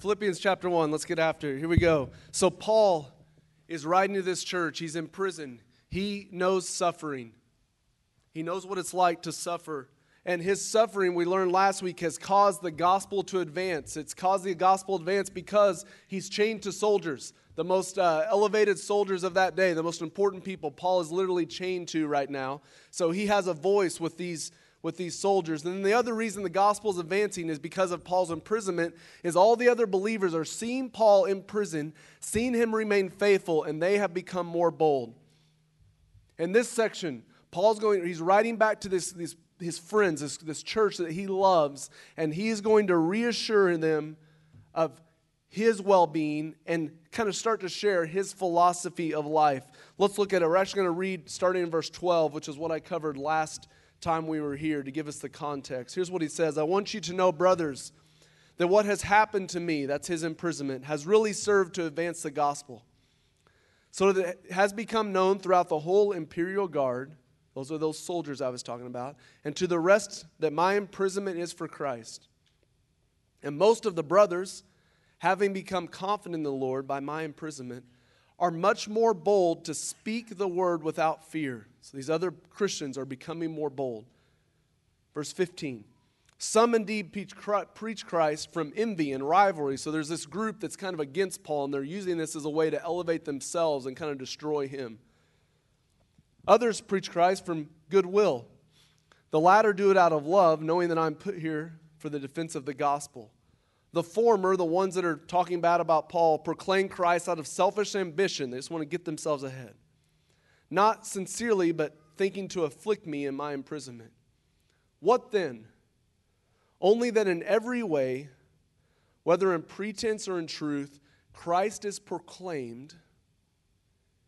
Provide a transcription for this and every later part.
Philippians chapter 1, let's get after it. Here we go. So, Paul is writing to this church. He's in prison. He knows suffering, he knows what it's like to suffer. And his suffering, we learned last week, has caused the gospel to advance. It's caused the gospel to advance because he's chained to soldiers, the most uh, elevated soldiers of that day, the most important people. Paul is literally chained to right now. So he has a voice with these with these soldiers. And the other reason the gospel is advancing is because of Paul's imprisonment is all the other believers are seeing Paul in prison, seeing him remain faithful, and they have become more bold. In this section, Paul's going, he's writing back to this, this his friends, this, this church that he loves, and he is going to reassure them of his well being and kind of start to share his philosophy of life. Let's look at it. We're actually going to read starting in verse 12, which is what I covered last time we were here to give us the context. Here's what he says I want you to know, brothers, that what has happened to me, that's his imprisonment, has really served to advance the gospel. So that it has become known throughout the whole imperial guard, those are those soldiers I was talking about, and to the rest that my imprisonment is for Christ. And most of the brothers, having become confident in the Lord by my imprisonment, are much more bold to speak the word without fear. So these other Christians are becoming more bold. Verse 15. Some indeed preach Christ from envy and rivalry. So there's this group that's kind of against Paul, and they're using this as a way to elevate themselves and kind of destroy him. Others preach Christ from goodwill. The latter do it out of love, knowing that I'm put here for the defense of the gospel. The former, the ones that are talking bad about Paul, proclaim Christ out of selfish ambition. They just want to get themselves ahead. Not sincerely, but thinking to afflict me in my imprisonment. What then? Only that in every way, whether in pretense or in truth, Christ is proclaimed,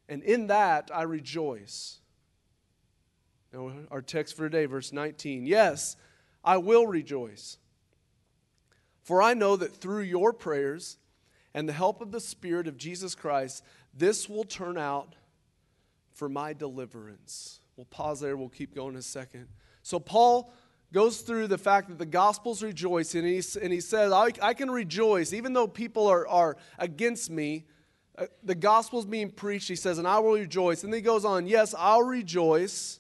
and in that I rejoice. Now, our text for today, verse 19. Yes, I will rejoice for I know that through your prayers and the help of the Spirit of Jesus Christ, this will turn out for my deliverance. We'll pause there, we'll keep going in a second. So, Paul goes through the fact that the gospel's rejoicing, and he, and he says, I, I can rejoice, even though people are, are against me. Uh, the gospel's being preached, he says, and I will rejoice. And then he goes on, Yes, I'll rejoice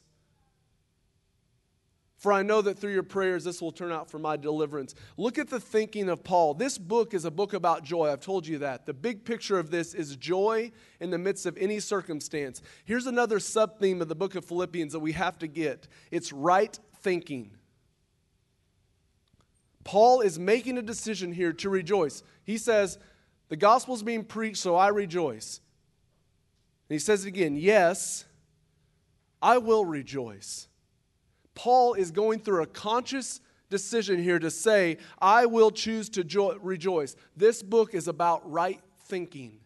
for I know that through your prayers this will turn out for my deliverance. Look at the thinking of Paul. This book is a book about joy. I've told you that. The big picture of this is joy in the midst of any circumstance. Here's another sub theme of the book of Philippians that we have to get it's right thinking. Paul is making a decision here to rejoice. He says, The gospel is being preached, so I rejoice. And he says it again, Yes, I will rejoice. Paul is going through a conscious decision here to say, I will choose to jo- rejoice. This book is about right thinking.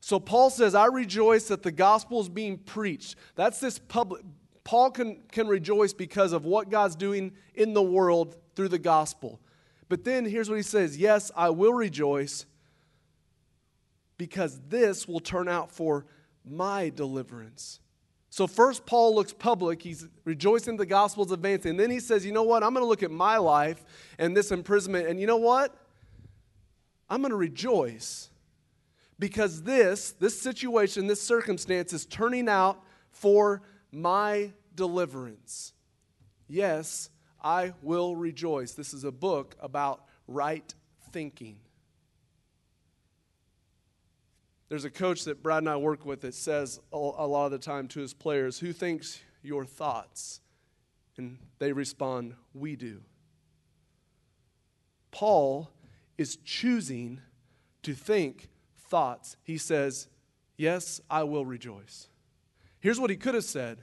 So Paul says, I rejoice that the gospel is being preached. That's this public. Paul can, can rejoice because of what God's doing in the world through the gospel. But then here's what he says Yes, I will rejoice because this will turn out for my deliverance. So, first, Paul looks public. He's rejoicing the gospel's advancing. And then he says, You know what? I'm going to look at my life and this imprisonment. And you know what? I'm going to rejoice because this, this situation, this circumstance is turning out for my deliverance. Yes, I will rejoice. This is a book about right thinking. There's a coach that Brad and I work with that says a lot of the time to his players, Who thinks your thoughts? And they respond, We do. Paul is choosing to think thoughts. He says, Yes, I will rejoice. Here's what he could have said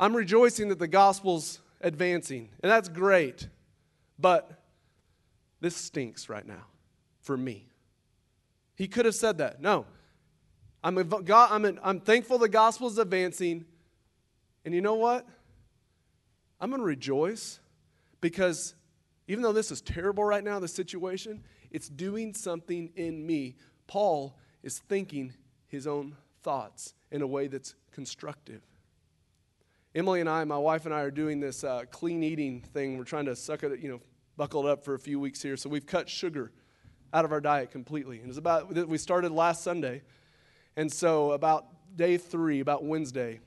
I'm rejoicing that the gospel's advancing, and that's great, but this stinks right now for me. He could have said that. No. I'm, a, God, I'm, an, I'm thankful the gospel is advancing. And you know what? I'm going to rejoice because even though this is terrible right now, the situation, it's doing something in me. Paul is thinking his own thoughts in a way that's constructive. Emily and I, my wife and I, are doing this uh, clean eating thing. We're trying to suck it, you know, buckled up for a few weeks here. So we've cut sugar out of our diet completely. And it's about, we started last Sunday. And so about day three, about Wednesday,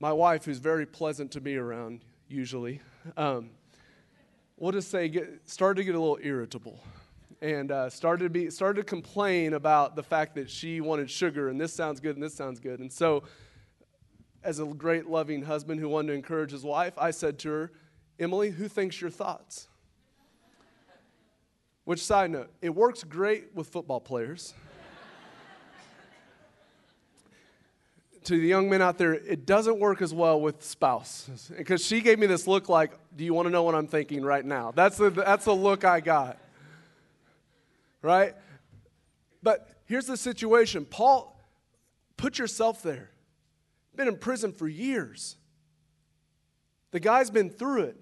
my wife, who's very pleasant to be around usually, um, we'll just say, get, started to get a little irritable and uh, started to be started to complain about the fact that she wanted sugar and this sounds good and this sounds good and so as a great loving husband who wanted to encourage his wife i said to her emily who thinks your thoughts which side note it works great with football players to the young men out there, it doesn't work as well with spouse. Because she gave me this look like, do you want to know what I'm thinking right now? That's the, that's the look I got right? But here's the situation Paul, put yourself there. Been in prison for years. The guy's been through it.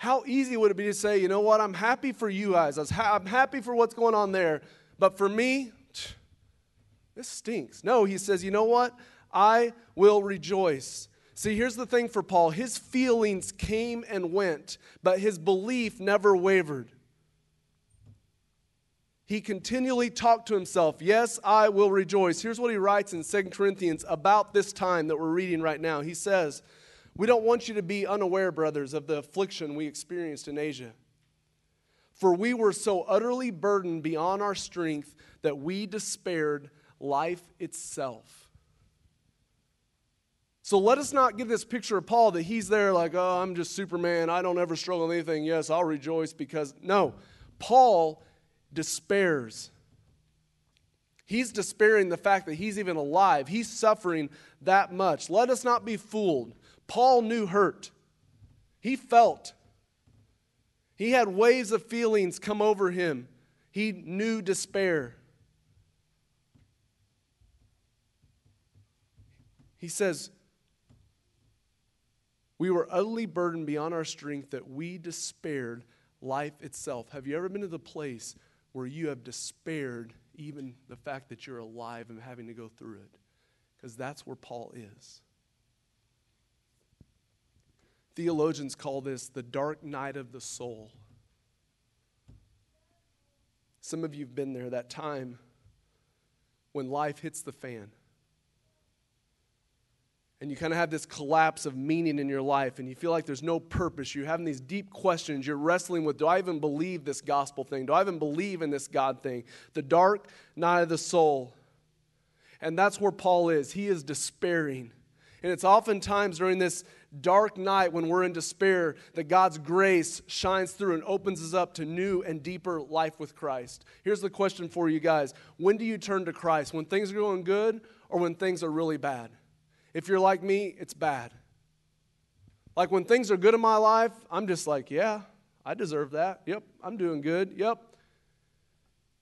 How easy would it be to say, you know what, I'm happy for you guys. I'm happy for what's going on there. But for me, this stinks. No, he says, you know what? I will rejoice. See, here's the thing for Paul his feelings came and went, but his belief never wavered he continually talked to himself, Yes, I will rejoice. Here's what he writes in 2 Corinthians about this time that we're reading right now. He says, We don't want you to be unaware, brothers, of the affliction we experienced in Asia. For we were so utterly burdened beyond our strength that we despaired life itself. So let us not get this picture of Paul that he's there like, oh, I'm just Superman. I don't ever struggle with anything. Yes, I'll rejoice because. No, Paul despairs. He's despairing the fact that he's even alive. He's suffering that much. Let us not be fooled. Paul knew hurt. He felt. He had waves of feelings come over him. He knew despair. He says, We were utterly burdened beyond our strength that we despaired life itself. Have you ever been to the place where you have despaired even the fact that you're alive and having to go through it. Because that's where Paul is. Theologians call this the dark night of the soul. Some of you have been there, that time when life hits the fan. And you kind of have this collapse of meaning in your life and you feel like there's no purpose. You're having these deep questions. You're wrestling with do i even believe this gospel thing? Do i even believe in this god thing? The dark night of the soul. And that's where paul is. He is despairing and it's oftentimes during this dark night when we're in despair that god's grace shines through and opens us up to new and deeper life with christ here's the question for you guys when do you turn to christ when things are going good or when things are really bad if you're like me, it's bad. Like when things are good in my life, I'm just like, yeah, I deserve that. Yep, I'm doing good. Yep.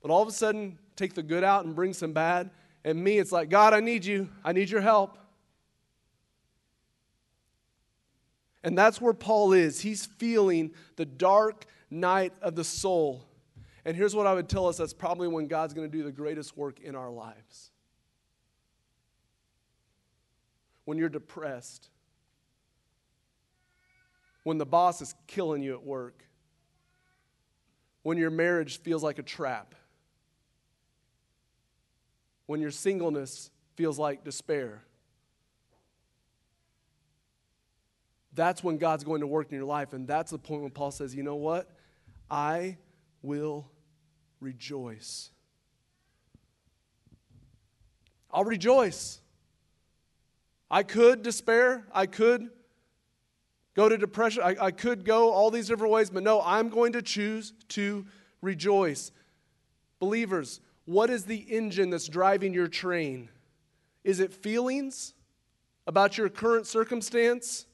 But all of a sudden, take the good out and bring some bad. And me, it's like, God, I need you. I need your help. And that's where Paul is. He's feeling the dark night of the soul. And here's what I would tell us that's probably when God's going to do the greatest work in our lives. when you're depressed, when the boss is killing you at work, when your marriage feels like a trap, when your singleness feels like despair. That's when God's going to work in your life. And that's the point when Paul says, you know what? I will rejoice. I'll rejoice. I could despair. I could go to depression. I, I could go all these different ways, but no, I'm going to choose to rejoice. Believers, what is the engine that's driving your train? Is it feelings about your current circumstance?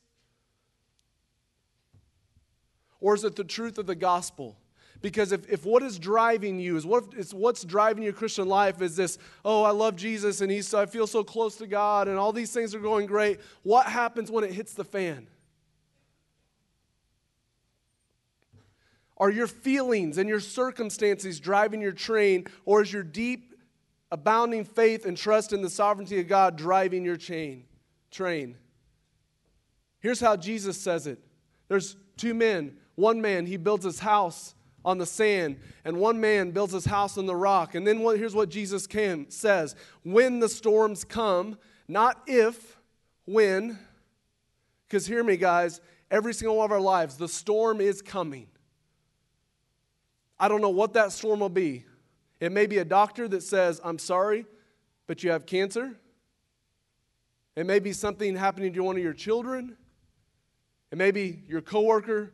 Or is it the truth of the gospel? Because if, if what is driving you is what is what's driving your Christian life is this, oh, I love Jesus and he's I feel so close to God and all these things are going great. What happens when it hits the fan? Are your feelings and your circumstances driving your train, or is your deep, abounding faith and trust in the sovereignty of God driving your chain, train? Here's how Jesus says it. There's two men one man, he builds his house on the sand, and one man builds his house on the rock. And then what, here's what Jesus says When the storms come, not if, when, because hear me, guys, every single one of our lives, the storm is coming. I don't know what that storm will be. It may be a doctor that says, I'm sorry, but you have cancer. It may be something happening to one of your children. It may be your coworker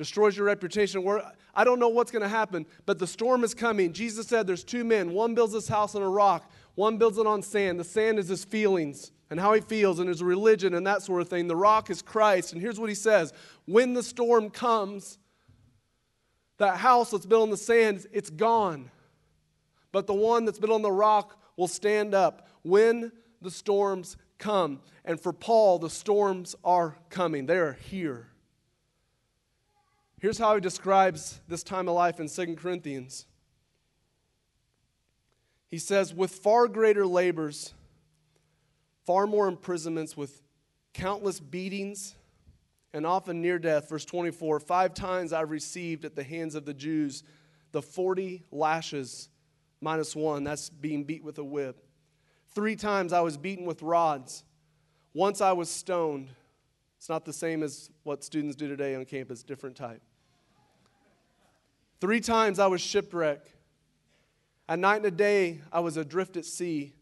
destroys your reputation. I don't know what's going to happen, but the storm is coming. Jesus said there's two men. One builds his house on a rock, one builds it on sand. The sand is his feelings and how he feels and his religion and that sort of thing. The rock is Christ. And here's what he says When the storm comes, that house that's built on the sand, it's gone. But the one that's built on the rock will stand up when the storms come. And for Paul, the storms are coming, they are here. Here's how he describes this time of life in 2 Corinthians. He says, with far greater labors, far more imprisonments, with countless beatings, and often near death. Verse 24 Five times I received at the hands of the Jews the 40 lashes minus one. That's being beat with a whip. Three times I was beaten with rods. Once I was stoned. It's not the same as what students do today on campus, different type. Three times I was shipwrecked. At night and a day I was adrift at sea,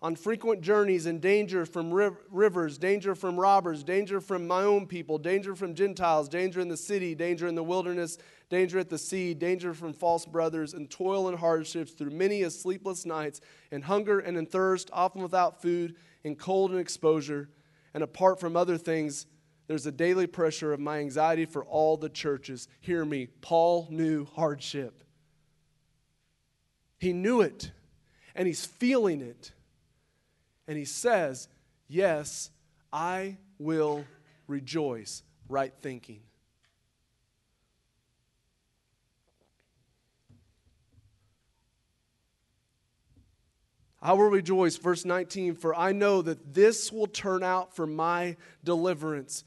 on frequent journeys in danger from rivers, danger from robbers, danger from my own people, danger from Gentiles, danger in the city, danger in the wilderness, danger at the sea, danger from false brothers, and toil and hardships through many a sleepless nights, and hunger and in thirst, often without food, in cold and exposure. And apart from other things, there's a daily pressure of my anxiety for all the churches. Hear me, Paul knew hardship. He knew it, and he's feeling it. And he says, Yes, I will rejoice. Right thinking. I will rejoice, verse 19, for I know that this will turn out for my deliverance.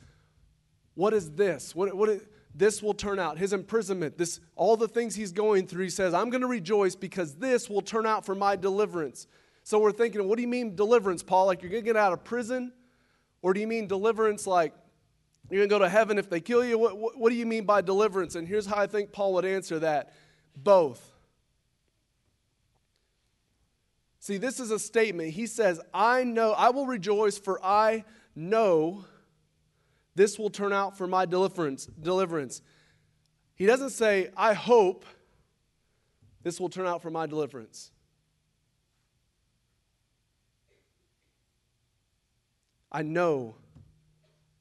What is this? What, what is, this will turn out? His imprisonment, this, all the things he's going through, he says, I'm going to rejoice because this will turn out for my deliverance. So we're thinking, what do you mean deliverance, Paul? Like you're going to get out of prison? Or do you mean deliverance like you're going to go to heaven if they kill you? What, what, what do you mean by deliverance? And here's how I think Paul would answer that both. See, this is a statement. He says, I know, I will rejoice, for I know this will turn out for my deliverance. deliverance. He doesn't say, I hope this will turn out for my deliverance. I know.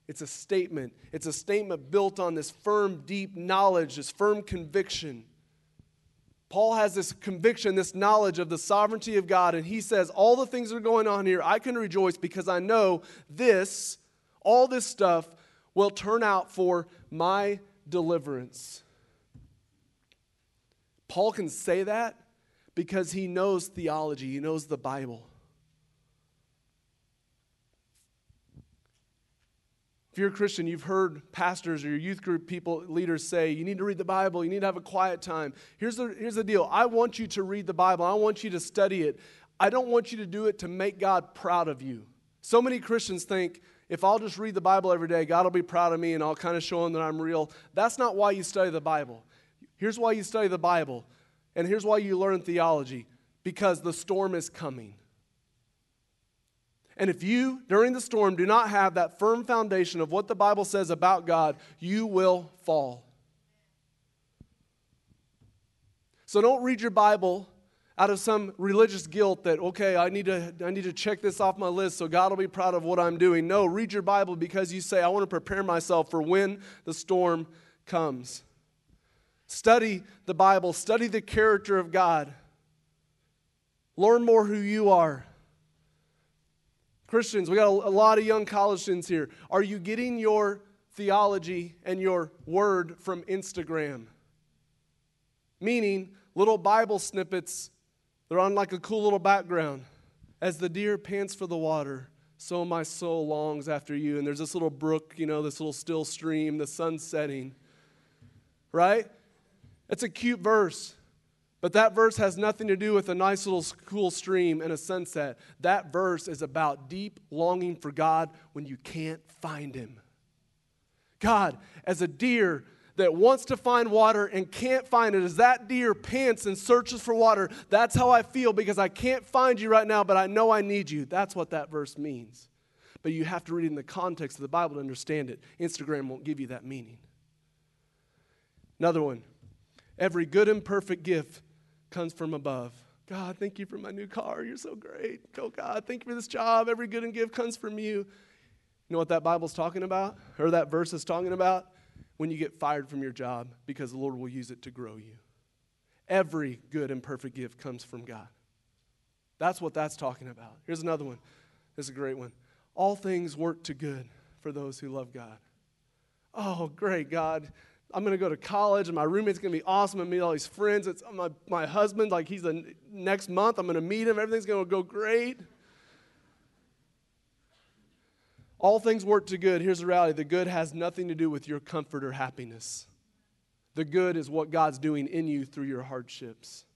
It's a statement. It's a statement built on this firm, deep knowledge, this firm conviction. Paul has this conviction, this knowledge of the sovereignty of God, and he says, All the things that are going on here, I can rejoice because I know this, all this stuff will turn out for my deliverance. Paul can say that because he knows theology, he knows the Bible. If you're a Christian, you've heard pastors or your youth group people, leaders say, you need to read the Bible, you need to have a quiet time. Here's the, here's the deal I want you to read the Bible, I want you to study it. I don't want you to do it to make God proud of you. So many Christians think, if I'll just read the Bible every day, God will be proud of me and I'll kind of show him that I'm real. That's not why you study the Bible. Here's why you study the Bible, and here's why you learn theology because the storm is coming. And if you, during the storm, do not have that firm foundation of what the Bible says about God, you will fall. So don't read your Bible out of some religious guilt that, okay, I need, to, I need to check this off my list so God will be proud of what I'm doing. No, read your Bible because you say, I want to prepare myself for when the storm comes. Study the Bible, study the character of God, learn more who you are. Christians, we got a, a lot of young college students here. Are you getting your theology and your word from Instagram? Meaning, little Bible snippets they're on like a cool little background. As the deer pants for the water, so my soul longs after you. And there's this little brook, you know, this little still stream, the sun setting. right? It's a cute verse. But that verse has nothing to do with a nice little cool stream and a sunset. That verse is about deep longing for God when you can't find Him. God, as a deer that wants to find water and can't find it, as that deer pants and searches for water, that's how I feel because I can't find you right now, but I know I need you. That's what that verse means. But you have to read it in the context of the Bible to understand it. Instagram won't give you that meaning. Another one every good and perfect gift comes from above. God, thank you for my new car. You're so great. Oh, God, thank you for this job. Every good and gift comes from you. You know what that Bible's talking about? Or that verse is talking about? When you get fired from your job because the Lord will use it to grow you. Every good and perfect gift comes from God. That's what that's talking about. Here's another one. This is a great one. All things work to good for those who love God. Oh, great, God. I'm going to go to college and my roommate's going to be awesome and meet all these friends. It's my, my husband, like he's the next month. I'm going to meet him. Everything's going to go great. All things work to good. Here's the reality the good has nothing to do with your comfort or happiness. The good is what God's doing in you through your hardships.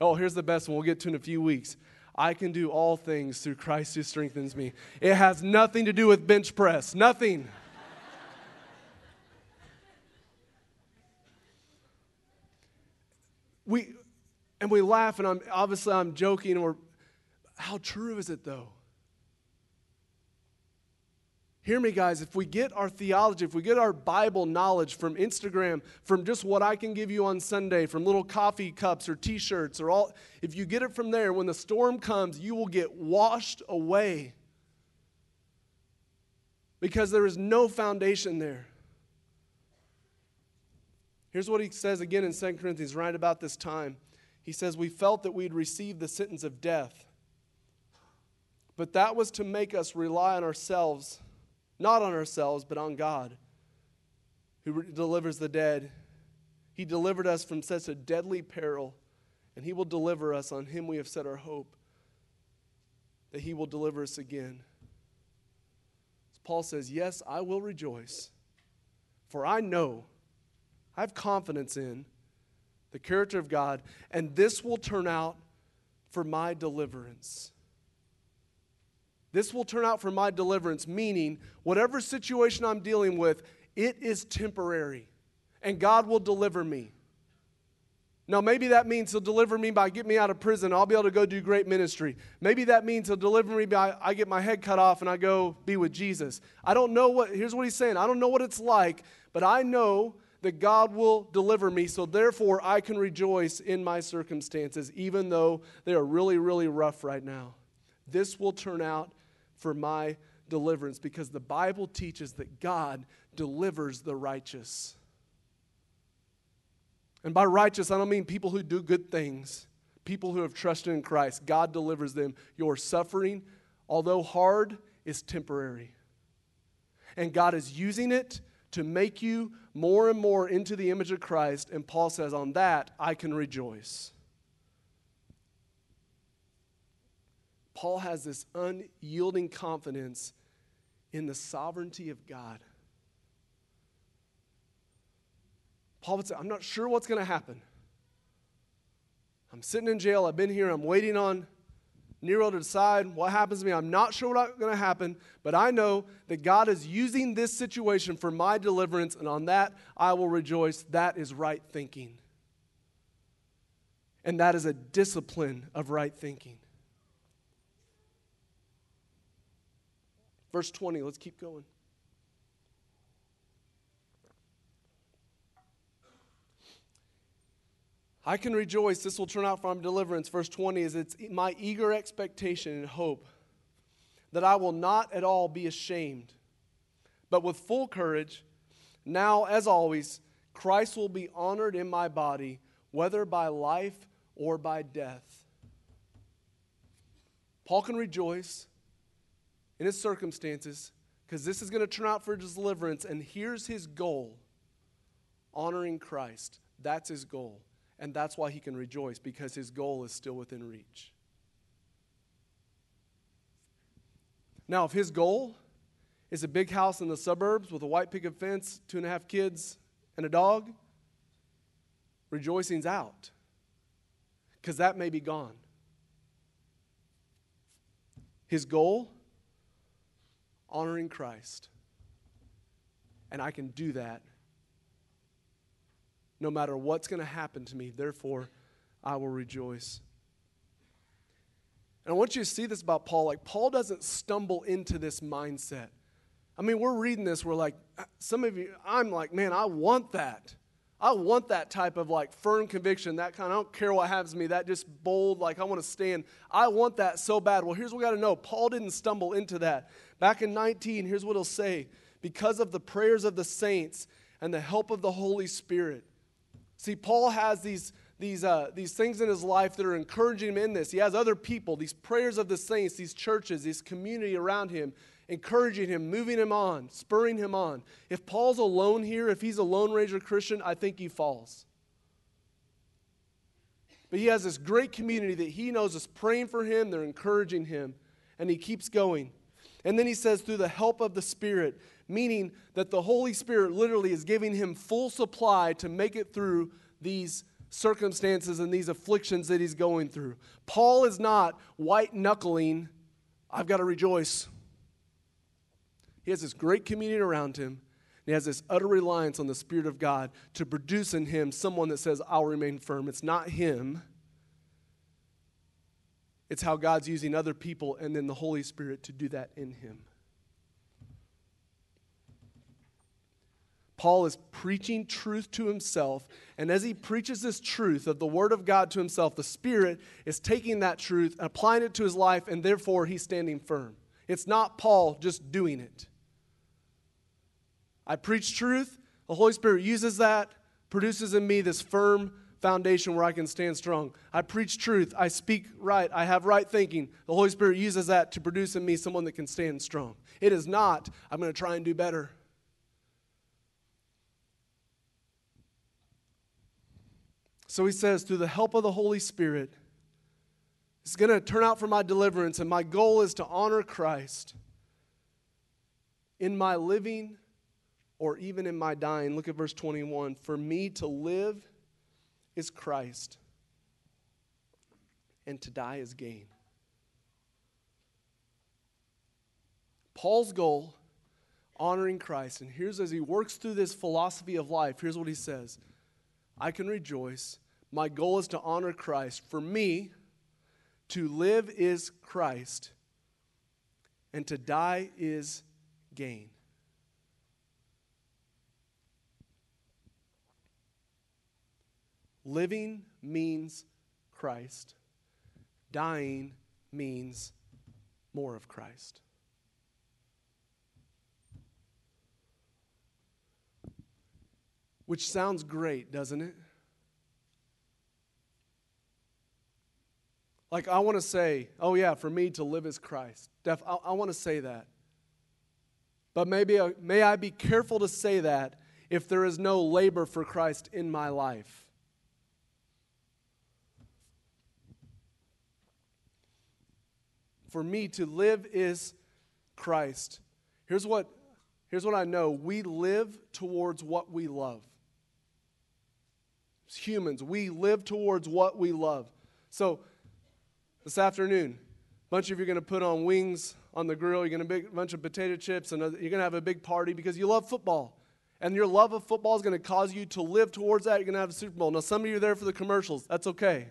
Oh, here's the best one we'll get to in a few weeks. I can do all things through Christ who strengthens me. It has nothing to do with bench press, nothing. we and we laugh and I'm obviously I'm joking or how true is it though? Hear me, guys. If we get our theology, if we get our Bible knowledge from Instagram, from just what I can give you on Sunday, from little coffee cups or t shirts, or all, if you get it from there, when the storm comes, you will get washed away because there is no foundation there. Here's what he says again in 2 Corinthians, right about this time. He says, We felt that we'd received the sentence of death, but that was to make us rely on ourselves, not on ourselves, but on God, who delivers the dead. He delivered us from such a deadly peril, and he will deliver us. On him we have set our hope that he will deliver us again. As Paul says, Yes, I will rejoice, for I know I have confidence in the character of God, and this will turn out for my deliverance. This will turn out for my deliverance, meaning whatever situation I'm dealing with, it is temporary, and God will deliver me. Now, maybe that means He'll deliver me by getting me out of prison. I'll be able to go do great ministry. Maybe that means He'll deliver me by I get my head cut off and I go be with Jesus. I don't know what, here's what He's saying I don't know what it's like, but I know that God will deliver me, so therefore I can rejoice in my circumstances, even though they are really, really rough right now. This will turn out for my deliverance because the Bible teaches that God delivers the righteous. And by righteous, I don't mean people who do good things, people who have trusted in Christ. God delivers them. Your suffering, although hard, is temporary. And God is using it to make you more and more into the image of Christ. And Paul says, On that I can rejoice. Paul has this unyielding confidence in the sovereignty of God. Paul would say, I'm not sure what's going to happen. I'm sitting in jail. I've been here. I'm waiting on Nero to decide what happens to me. I'm not sure what's going to happen, but I know that God is using this situation for my deliverance, and on that I will rejoice. That is right thinking. And that is a discipline of right thinking. Verse 20, let's keep going. I can rejoice. This will turn out for my deliverance. Verse 20 is it's my eager expectation and hope that I will not at all be ashamed, but with full courage, now as always, Christ will be honored in my body, whether by life or by death. Paul can rejoice in his circumstances because this is going to turn out for deliverance, and here's his goal honoring Christ. That's his goal. And that's why he can rejoice, because his goal is still within reach. Now, if his goal is a big house in the suburbs with a white picket fence, two and a half kids, and a dog, rejoicing's out because that may be gone. His goal, honoring Christ. And I can do that no matter what's going to happen to me. Therefore, I will rejoice. And I want you to see this about Paul. Like, Paul doesn't stumble into this mindset. I mean, we're reading this, we're like, some of you, I'm like, man, I want that. I want that type of like firm conviction, that kind. I don't care what happens to me, that just bold, like I want to stand. I want that so bad. Well, here's what we got to know Paul didn't stumble into that. Back in 19, here's what he'll say because of the prayers of the saints and the help of the Holy Spirit. See, Paul has these these, uh, these things in his life that are encouraging him in this. He has other people, these prayers of the saints, these churches, this community around him, encouraging him, moving him on, spurring him on. If Paul's alone here, if he's a Lone Ranger Christian, I think he falls. But he has this great community that he knows is praying for him, they're encouraging him, and he keeps going. And then he says, through the help of the Spirit, meaning that the Holy Spirit literally is giving him full supply to make it through these circumstances and these afflictions that he's going through. Paul is not white knuckling, I've got to rejoice. He has this great community around him. And he has this utter reliance on the Spirit of God to produce in him someone that says, I'll remain firm. It's not him, it's how God's using other people and then the Holy Spirit to do that in him. Paul is preaching truth to himself. And as he preaches this truth of the Word of God to himself, the Spirit is taking that truth, and applying it to his life, and therefore he's standing firm. It's not Paul just doing it. I preach truth, the Holy Spirit uses that, produces in me this firm foundation where I can stand strong. I preach truth, I speak right, I have right thinking. The Holy Spirit uses that to produce in me someone that can stand strong. It is not, I'm going to try and do better. So he says, through the help of the Holy Spirit, it's going to turn out for my deliverance, and my goal is to honor Christ in my living or even in my dying. Look at verse 21. For me to live is Christ, and to die is gain. Paul's goal, honoring Christ. And here's as he works through this philosophy of life, here's what he says I can rejoice my goal is to honor Christ. For me, to live is Christ, and to die is gain. Living means Christ, dying means more of Christ. Which sounds great, doesn't it? Like, I want to say, oh, yeah, for me to live as Christ. Def, I, I want to say that. But maybe, uh, may I be careful to say that if there is no labor for Christ in my life. For me to live is Christ. Here's what, here's what I know we live towards what we love. As humans, we live towards what we love. So, this afternoon, a bunch of you are going to put on wings on the grill. You're going to make a bunch of potato chips, and you're going to have a big party because you love football. And your love of football is going to cause you to live towards that. You're going to have a Super Bowl. Now, some of you are there for the commercials. That's okay.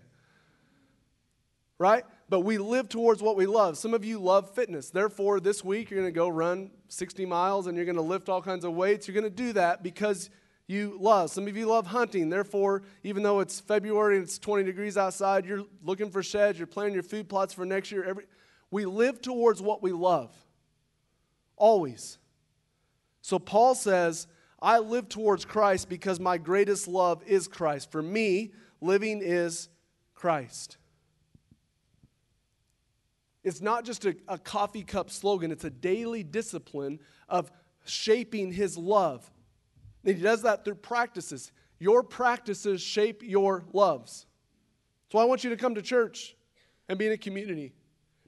Right? But we live towards what we love. Some of you love fitness. Therefore, this week you're going to go run 60 miles and you're going to lift all kinds of weights. You're going to do that because you love. Some of you love hunting. Therefore, even though it's February and it's 20 degrees outside, you're looking for sheds, you're planning your food plots for next year. Every, we live towards what we love. Always. So Paul says, I live towards Christ because my greatest love is Christ. For me, living is Christ. It's not just a, a coffee cup slogan, it's a daily discipline of shaping his love and he does that through practices. Your practices shape your loves. So I want you to come to church and be in a community.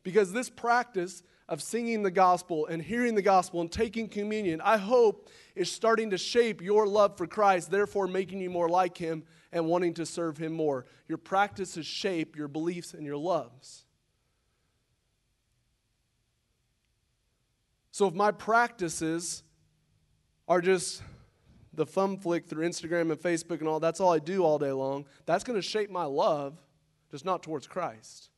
Because this practice of singing the gospel and hearing the gospel and taking communion, I hope is starting to shape your love for Christ, therefore making you more like Him and wanting to serve Him more. Your practices shape your beliefs and your loves. So if my practices are just the thumb flick through Instagram and Facebook and all, that's all I do all day long, that's going to shape my love, just not towards Christ.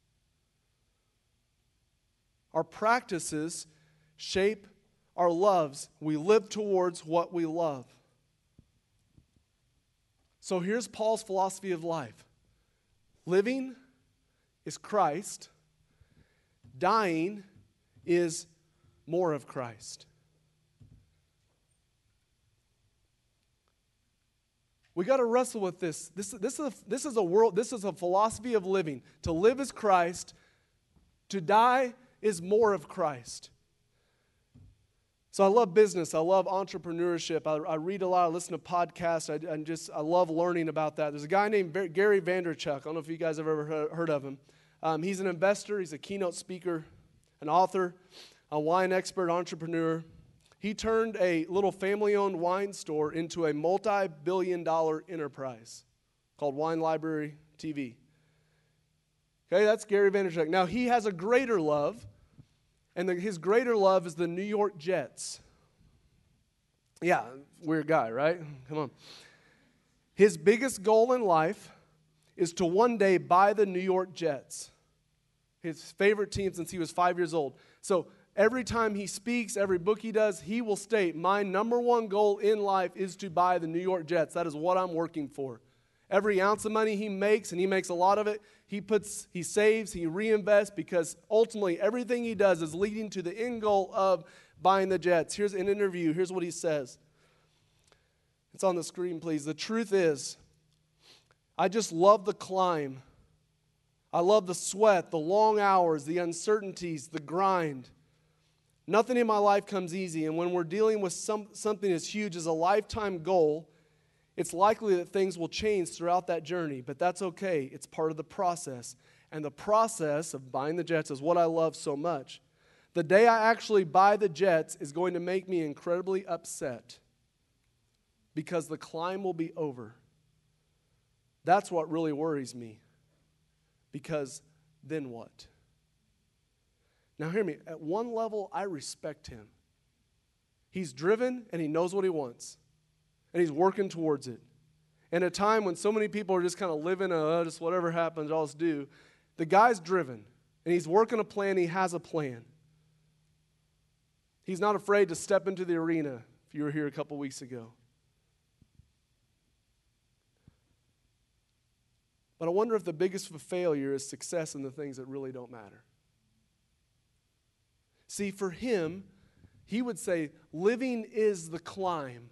Our practices shape our loves. We live towards what we love. So here's Paul's philosophy of life living is Christ, dying is more of Christ. We got to wrestle with this. This, this, is a, this is a world, this is a philosophy of living. To live is Christ, to die is more of Christ. So I love business. I love entrepreneurship. I, I read a lot. I listen to podcasts. I, I, just I love learning about that. There's a guy named Gary Vaynerchuk. I don't know if you guys have ever heard of him. Um, he's an investor. He's a keynote speaker, an author, a wine expert, entrepreneur. He turned a little family-owned wine store into a multi-billion-dollar enterprise called Wine Library TV. Okay, that's Gary Vaynerchuk. Now, he has a greater love, and the, his greater love is the New York Jets. Yeah, weird guy, right? Come on. His biggest goal in life is to one day buy the New York Jets, his favorite team since he was five years old. So every time he speaks, every book he does, he will state, My number one goal in life is to buy the New York Jets. That is what I'm working for. Every ounce of money he makes, and he makes a lot of it, he puts, he saves, he reinvests because ultimately everything he does is leading to the end goal of buying the jets. Here's an interview. Here's what he says. It's on the screen, please. The truth is, I just love the climb. I love the sweat, the long hours, the uncertainties, the grind. Nothing in my life comes easy. And when we're dealing with some, something as huge as a lifetime goal, it's likely that things will change throughout that journey, but that's okay. It's part of the process. And the process of buying the jets is what I love so much. The day I actually buy the jets is going to make me incredibly upset because the climb will be over. That's what really worries me. Because then what? Now, hear me. At one level, I respect him. He's driven and he knows what he wants and he's working towards it. In a time when so many people are just kind of living, uh, just whatever happens, I'll just do, the guy's driven and he's working a plan, he has a plan. He's not afraid to step into the arena, if you were here a couple weeks ago. But I wonder if the biggest failure is success in the things that really don't matter. See, for him, he would say, living is the climb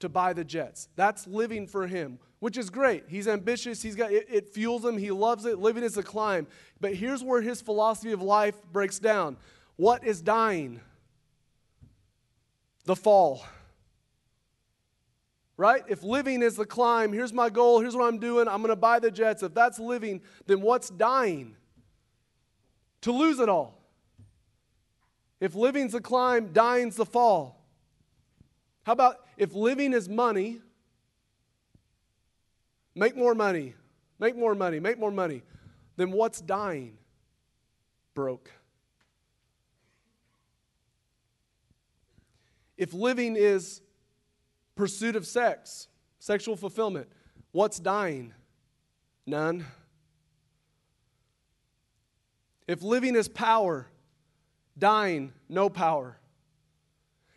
to buy the jets. That's living for him, which is great. He's ambitious. He's got it, it fuels him. He loves it. Living is a climb. But here's where his philosophy of life breaks down. What is dying? The fall. Right? If living is the climb, here's my goal, here's what I'm doing, I'm going to buy the jets. If that's living, then what's dying? To lose it all. If living's the climb, dying's the fall. How about if living is money, make more money, make more money, make more money, then what's dying? Broke. If living is pursuit of sex, sexual fulfillment, what's dying? None. If living is power, dying, no power.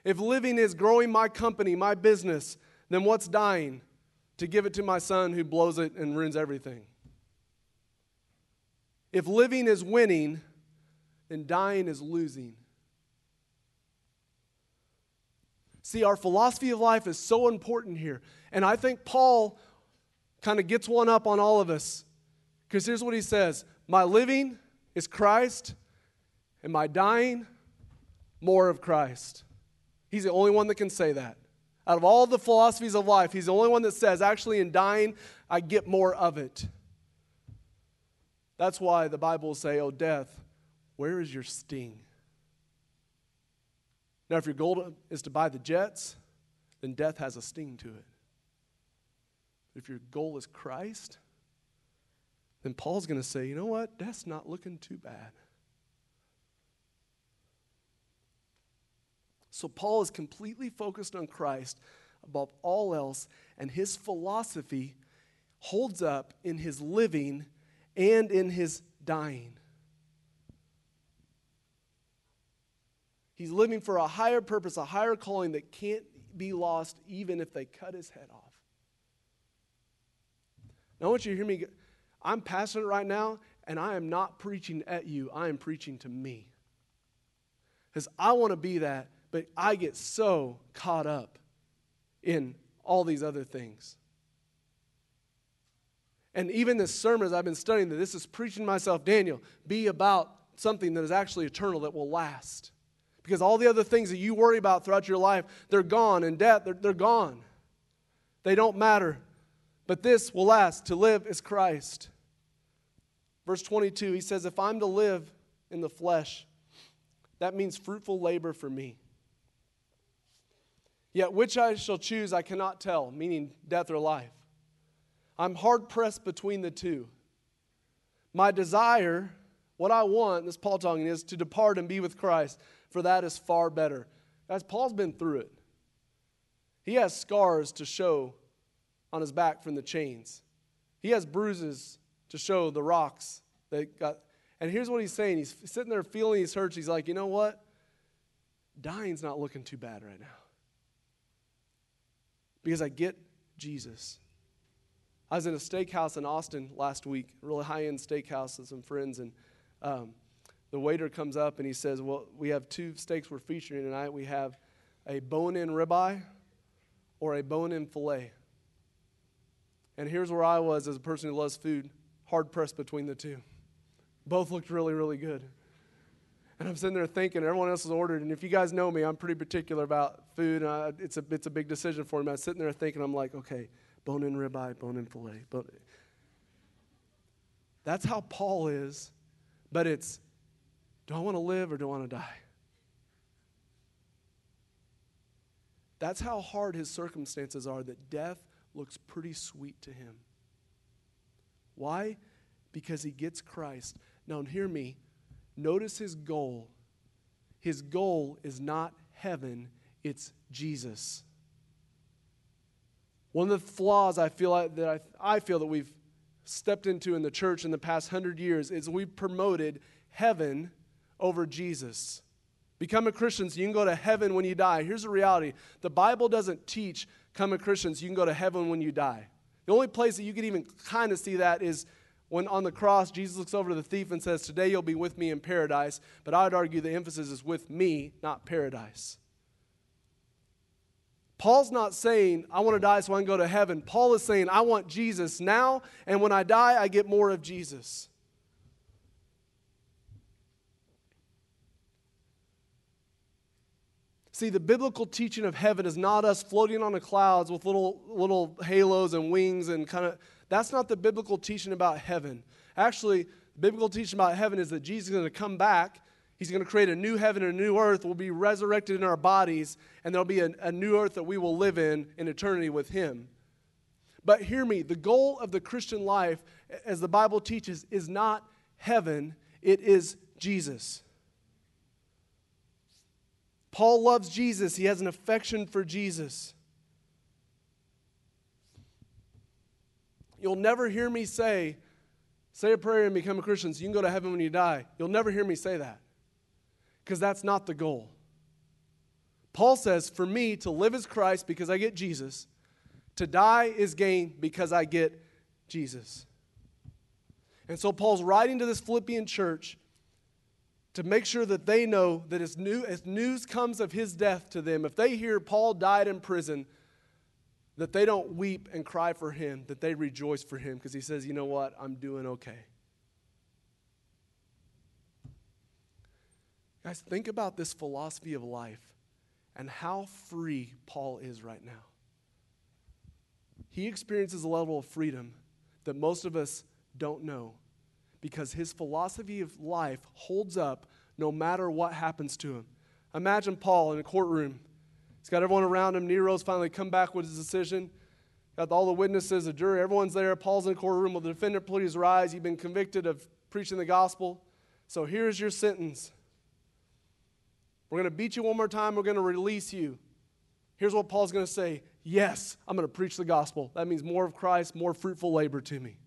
If living is growing my company, my business, then what's dying? To give it to my son who blows it and ruins everything. If living is winning, then dying is losing. See, our philosophy of life is so important here. And I think Paul kind of gets one up on all of us. Because here's what he says My living is Christ, and my dying, more of Christ. He's the only one that can say that. Out of all the philosophies of life, he's the only one that says, actually, in dying, I get more of it. That's why the Bible will say, Oh, death, where is your sting? Now, if your goal is to buy the jets, then death has a sting to it. If your goal is Christ, then Paul's going to say, you know what? Death's not looking too bad. So Paul is completely focused on Christ above all else, and his philosophy holds up in his living and in his dying. He's living for a higher purpose, a higher calling that can't be lost even if they cut his head off. Now, I want you to hear me. I'm passionate right now, and I am not preaching at you, I am preaching to me. Because I want to be that, but I get so caught up in all these other things. And even this sermon, as I've been studying, that this is preaching myself, Daniel, be about something that is actually eternal, that will last. Because all the other things that you worry about throughout your life, they're gone. In death, they're, they're gone. They don't matter. But this will last. To live is Christ. Verse 22, he says, If I'm to live in the flesh, that means fruitful labor for me. Yet which I shall choose, I cannot tell, meaning death or life. I'm hard pressed between the two. My desire, what I want, this Paul talking, is to depart and be with Christ, for that is far better. As Paul's been through it. He has scars to show on his back from the chains. He has bruises to show the rocks that got. And here's what he's saying. He's sitting there feeling his hurts. He's like, you know what? Dying's not looking too bad right now. Because I get Jesus. I was in a steakhouse in Austin last week, really high end steakhouse with some friends, and um, the waiter comes up and he says, Well, we have two steaks we're featuring tonight. We have a bone in ribeye or a bone in filet. And here's where I was as a person who loves food, hard pressed between the two. Both looked really, really good. And I'm sitting there thinking, everyone else has ordered, and if you guys know me, I'm pretty particular about food. Uh, it's, a, it's a big decision for me. I'm sitting there thinking, I'm like, okay, bone in ribeye, bone in filet. But that's how Paul is, but it's, do I want to live or do I want to die? That's how hard his circumstances are, that death looks pretty sweet to him. Why? Because he gets Christ. Now, hear me. Notice his goal. His goal is not heaven, it's Jesus. One of the flaws I feel like, that I, I feel that we've stepped into in the church in the past hundred years is we've promoted heaven over Jesus. Become a Christian so you can go to heaven when you die. Here's the reality the Bible doesn't teach come a Christian so you can go to heaven when you die. The only place that you can even kind of see that is when on the cross Jesus looks over to the thief and says, Today you'll be with me in paradise. But I would argue the emphasis is with me, not paradise. Paul's not saying, I want to die so I can go to heaven. Paul is saying, I want Jesus now, and when I die, I get more of Jesus. See, the biblical teaching of heaven is not us floating on the clouds with little, little halos and wings and kind of. That's not the biblical teaching about heaven. Actually, the biblical teaching about heaven is that Jesus is going to come back. He's going to create a new heaven and a new earth. We'll be resurrected in our bodies, and there'll be a, a new earth that we will live in in eternity with Him. But hear me the goal of the Christian life, as the Bible teaches, is not heaven, it is Jesus. Paul loves Jesus, he has an affection for Jesus. You'll never hear me say, say a prayer and become a Christian so you can go to heaven when you die. You'll never hear me say that because that's not the goal. Paul says, for me to live is Christ because I get Jesus, to die is gain because I get Jesus. And so Paul's writing to this Philippian church to make sure that they know that as, new, as news comes of his death to them, if they hear Paul died in prison, that they don't weep and cry for him, that they rejoice for him because he says, you know what, I'm doing okay. Guys, think about this philosophy of life and how free Paul is right now. He experiences a level of freedom that most of us don't know because his philosophy of life holds up no matter what happens to him. Imagine Paul in a courtroom. He's got everyone around him. Nero's finally come back with his decision. Got all the witnesses, the jury, everyone's there. Paul's in the courtroom. Will the defendant please rise? You've been convicted of preaching the gospel. So here's your sentence. We're going to beat you one more time. We're going to release you. Here's what Paul's going to say Yes, I'm going to preach the gospel. That means more of Christ, more fruitful labor to me.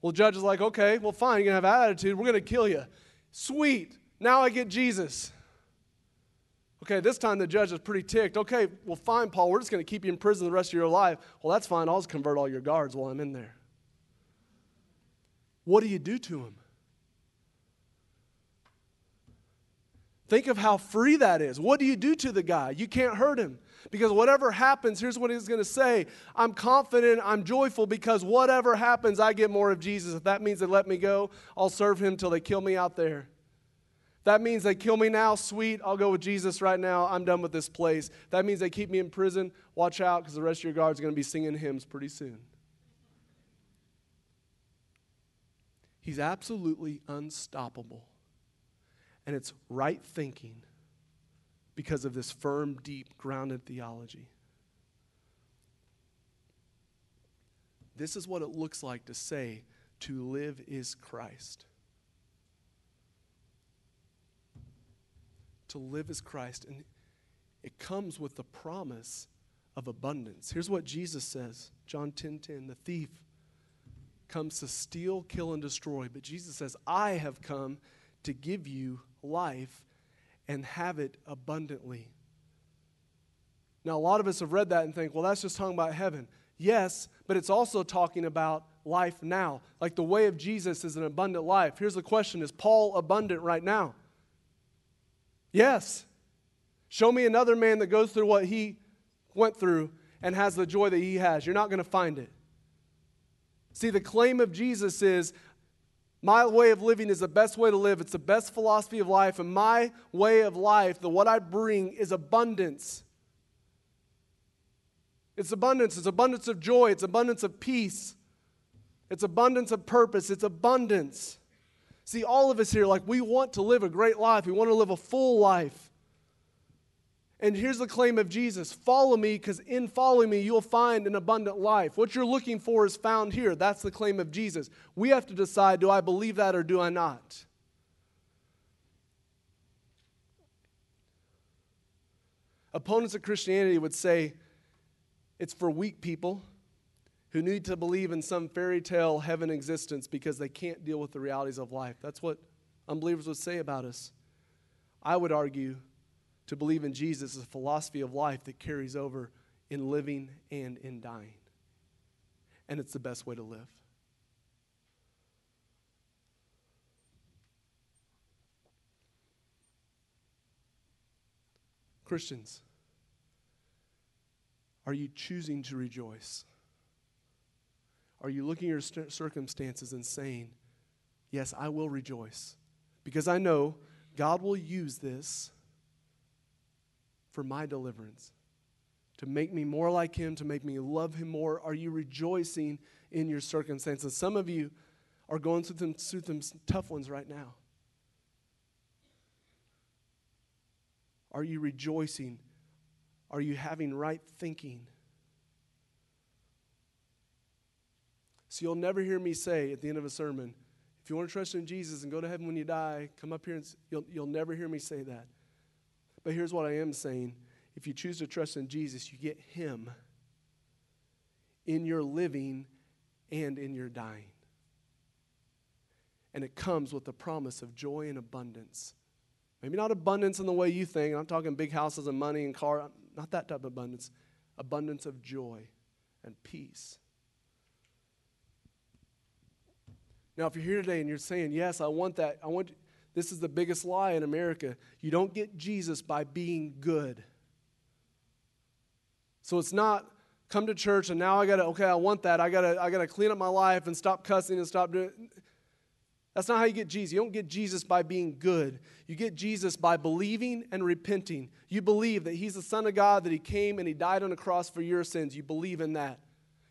Well, judge is like, Okay, well, fine. You're going to have attitude. We're going to kill you. Sweet. Now I get Jesus. Okay, this time the judge is pretty ticked. Okay, well, fine, Paul, we're just going to keep you in prison the rest of your life. Well, that's fine. I'll just convert all your guards while I'm in there. What do you do to him? Think of how free that is. What do you do to the guy? You can't hurt him. Because whatever happens, here's what he's going to say I'm confident, I'm joyful because whatever happens, I get more of Jesus. If that means they let me go, I'll serve him till they kill me out there. That means they kill me now, sweet. I'll go with Jesus right now. I'm done with this place. That means they keep me in prison. Watch out because the rest of your guards are going to be singing hymns pretty soon. He's absolutely unstoppable. And it's right thinking because of this firm, deep, grounded theology. This is what it looks like to say, to live is Christ. To live as Christ. And it comes with the promise of abundance. Here's what Jesus says John 10 10, the thief comes to steal, kill, and destroy. But Jesus says, I have come to give you life and have it abundantly. Now, a lot of us have read that and think, well, that's just talking about heaven. Yes, but it's also talking about life now. Like the way of Jesus is an abundant life. Here's the question Is Paul abundant right now? Yes. Show me another man that goes through what he went through and has the joy that he has. You're not going to find it. See, the claim of Jesus is my way of living is the best way to live. It's the best philosophy of life. And my way of life, the what I bring, is abundance. It's abundance. It's abundance of joy. It's abundance of peace. It's abundance of purpose. It's abundance. See, all of us here, like, we want to live a great life. We want to live a full life. And here's the claim of Jesus follow me, because in following me, you'll find an abundant life. What you're looking for is found here. That's the claim of Jesus. We have to decide do I believe that or do I not? Opponents of Christianity would say it's for weak people who need to believe in some fairy tale heaven existence because they can't deal with the realities of life. That's what unbelievers would say about us. I would argue to believe in Jesus is a philosophy of life that carries over in living and in dying. And it's the best way to live. Christians, are you choosing to rejoice? Are you looking at your circumstances and saying, Yes, I will rejoice? Because I know God will use this for my deliverance, to make me more like Him, to make me love Him more. Are you rejoicing in your circumstances? Some of you are going through them, through them tough ones right now. Are you rejoicing? Are you having right thinking? So you'll never hear me say at the end of a sermon, if you want to trust in Jesus and go to heaven when you die, come up here and you'll, you'll never hear me say that. But here's what I am saying if you choose to trust in Jesus, you get Him in your living and in your dying. And it comes with the promise of joy and abundance. Maybe not abundance in the way you think. I'm talking big houses and money and car. Not that type of abundance. Abundance of joy and peace Now, if you're here today and you're saying, Yes, I want that, I want this is the biggest lie in America. You don't get Jesus by being good. So it's not come to church and now I gotta, okay, I want that. I gotta, I gotta clean up my life and stop cussing and stop doing that's not how you get Jesus. You don't get Jesus by being good. You get Jesus by believing and repenting. You believe that He's the Son of God, that He came and He died on the cross for your sins. You believe in that.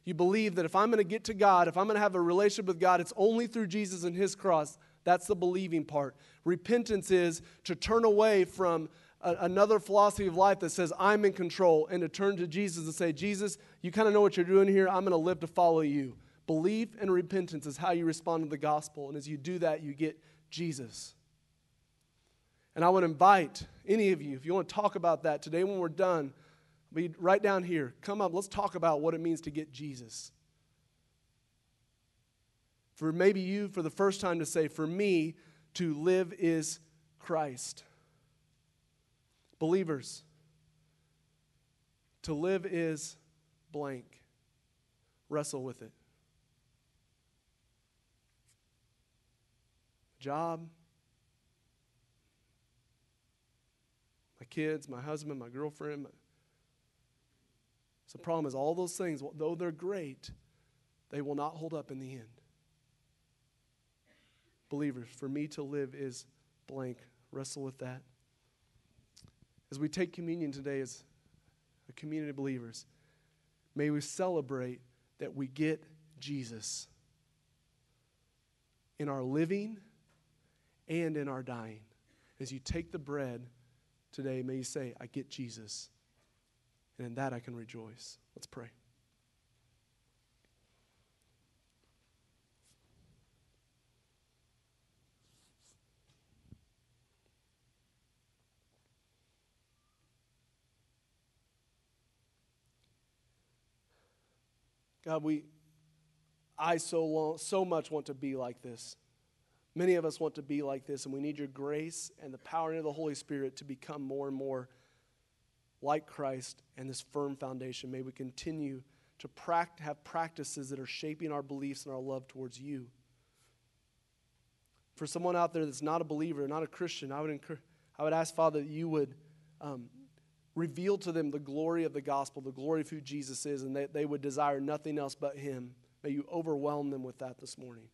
You believe that if I'm going to get to God, if I'm going to have a relationship with God, it's only through Jesus and His cross. That's the believing part. Repentance is to turn away from a, another philosophy of life that says, I'm in control, and to turn to Jesus and say, Jesus, you kind of know what you're doing here. I'm going to live to follow you. Belief and repentance is how you respond to the gospel. And as you do that, you get Jesus. And I would invite any of you, if you want to talk about that today when we're done, be right down here. Come up, let's talk about what it means to get Jesus. For maybe you, for the first time, to say, for me, to live is Christ. Believers, to live is blank. Wrestle with it. Job, my kids, my husband, my girlfriend. My... So the problem is, all those things, though they're great, they will not hold up in the end. Believers, for me to live is blank. Wrestle with that. As we take communion today as a community of believers, may we celebrate that we get Jesus in our living and in our dying. As you take the bread today, may you say, I get Jesus. And in that I can rejoice. Let's pray. God, we, I so long, so much want to be like this. Many of us want to be like this, and we need your grace and the power of the Holy Spirit to become more and more like Christ and this firm foundation. May we continue to pract- have practices that are shaping our beliefs and our love towards you. For someone out there that's not a believer, not a Christian, I would, encourage, I would ask, Father, that you would um, reveal to them the glory of the gospel, the glory of who Jesus is, and that they would desire nothing else but Him. May you overwhelm them with that this morning.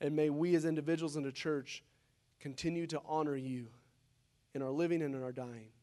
And may we as individuals in the church continue to honor you in our living and in our dying.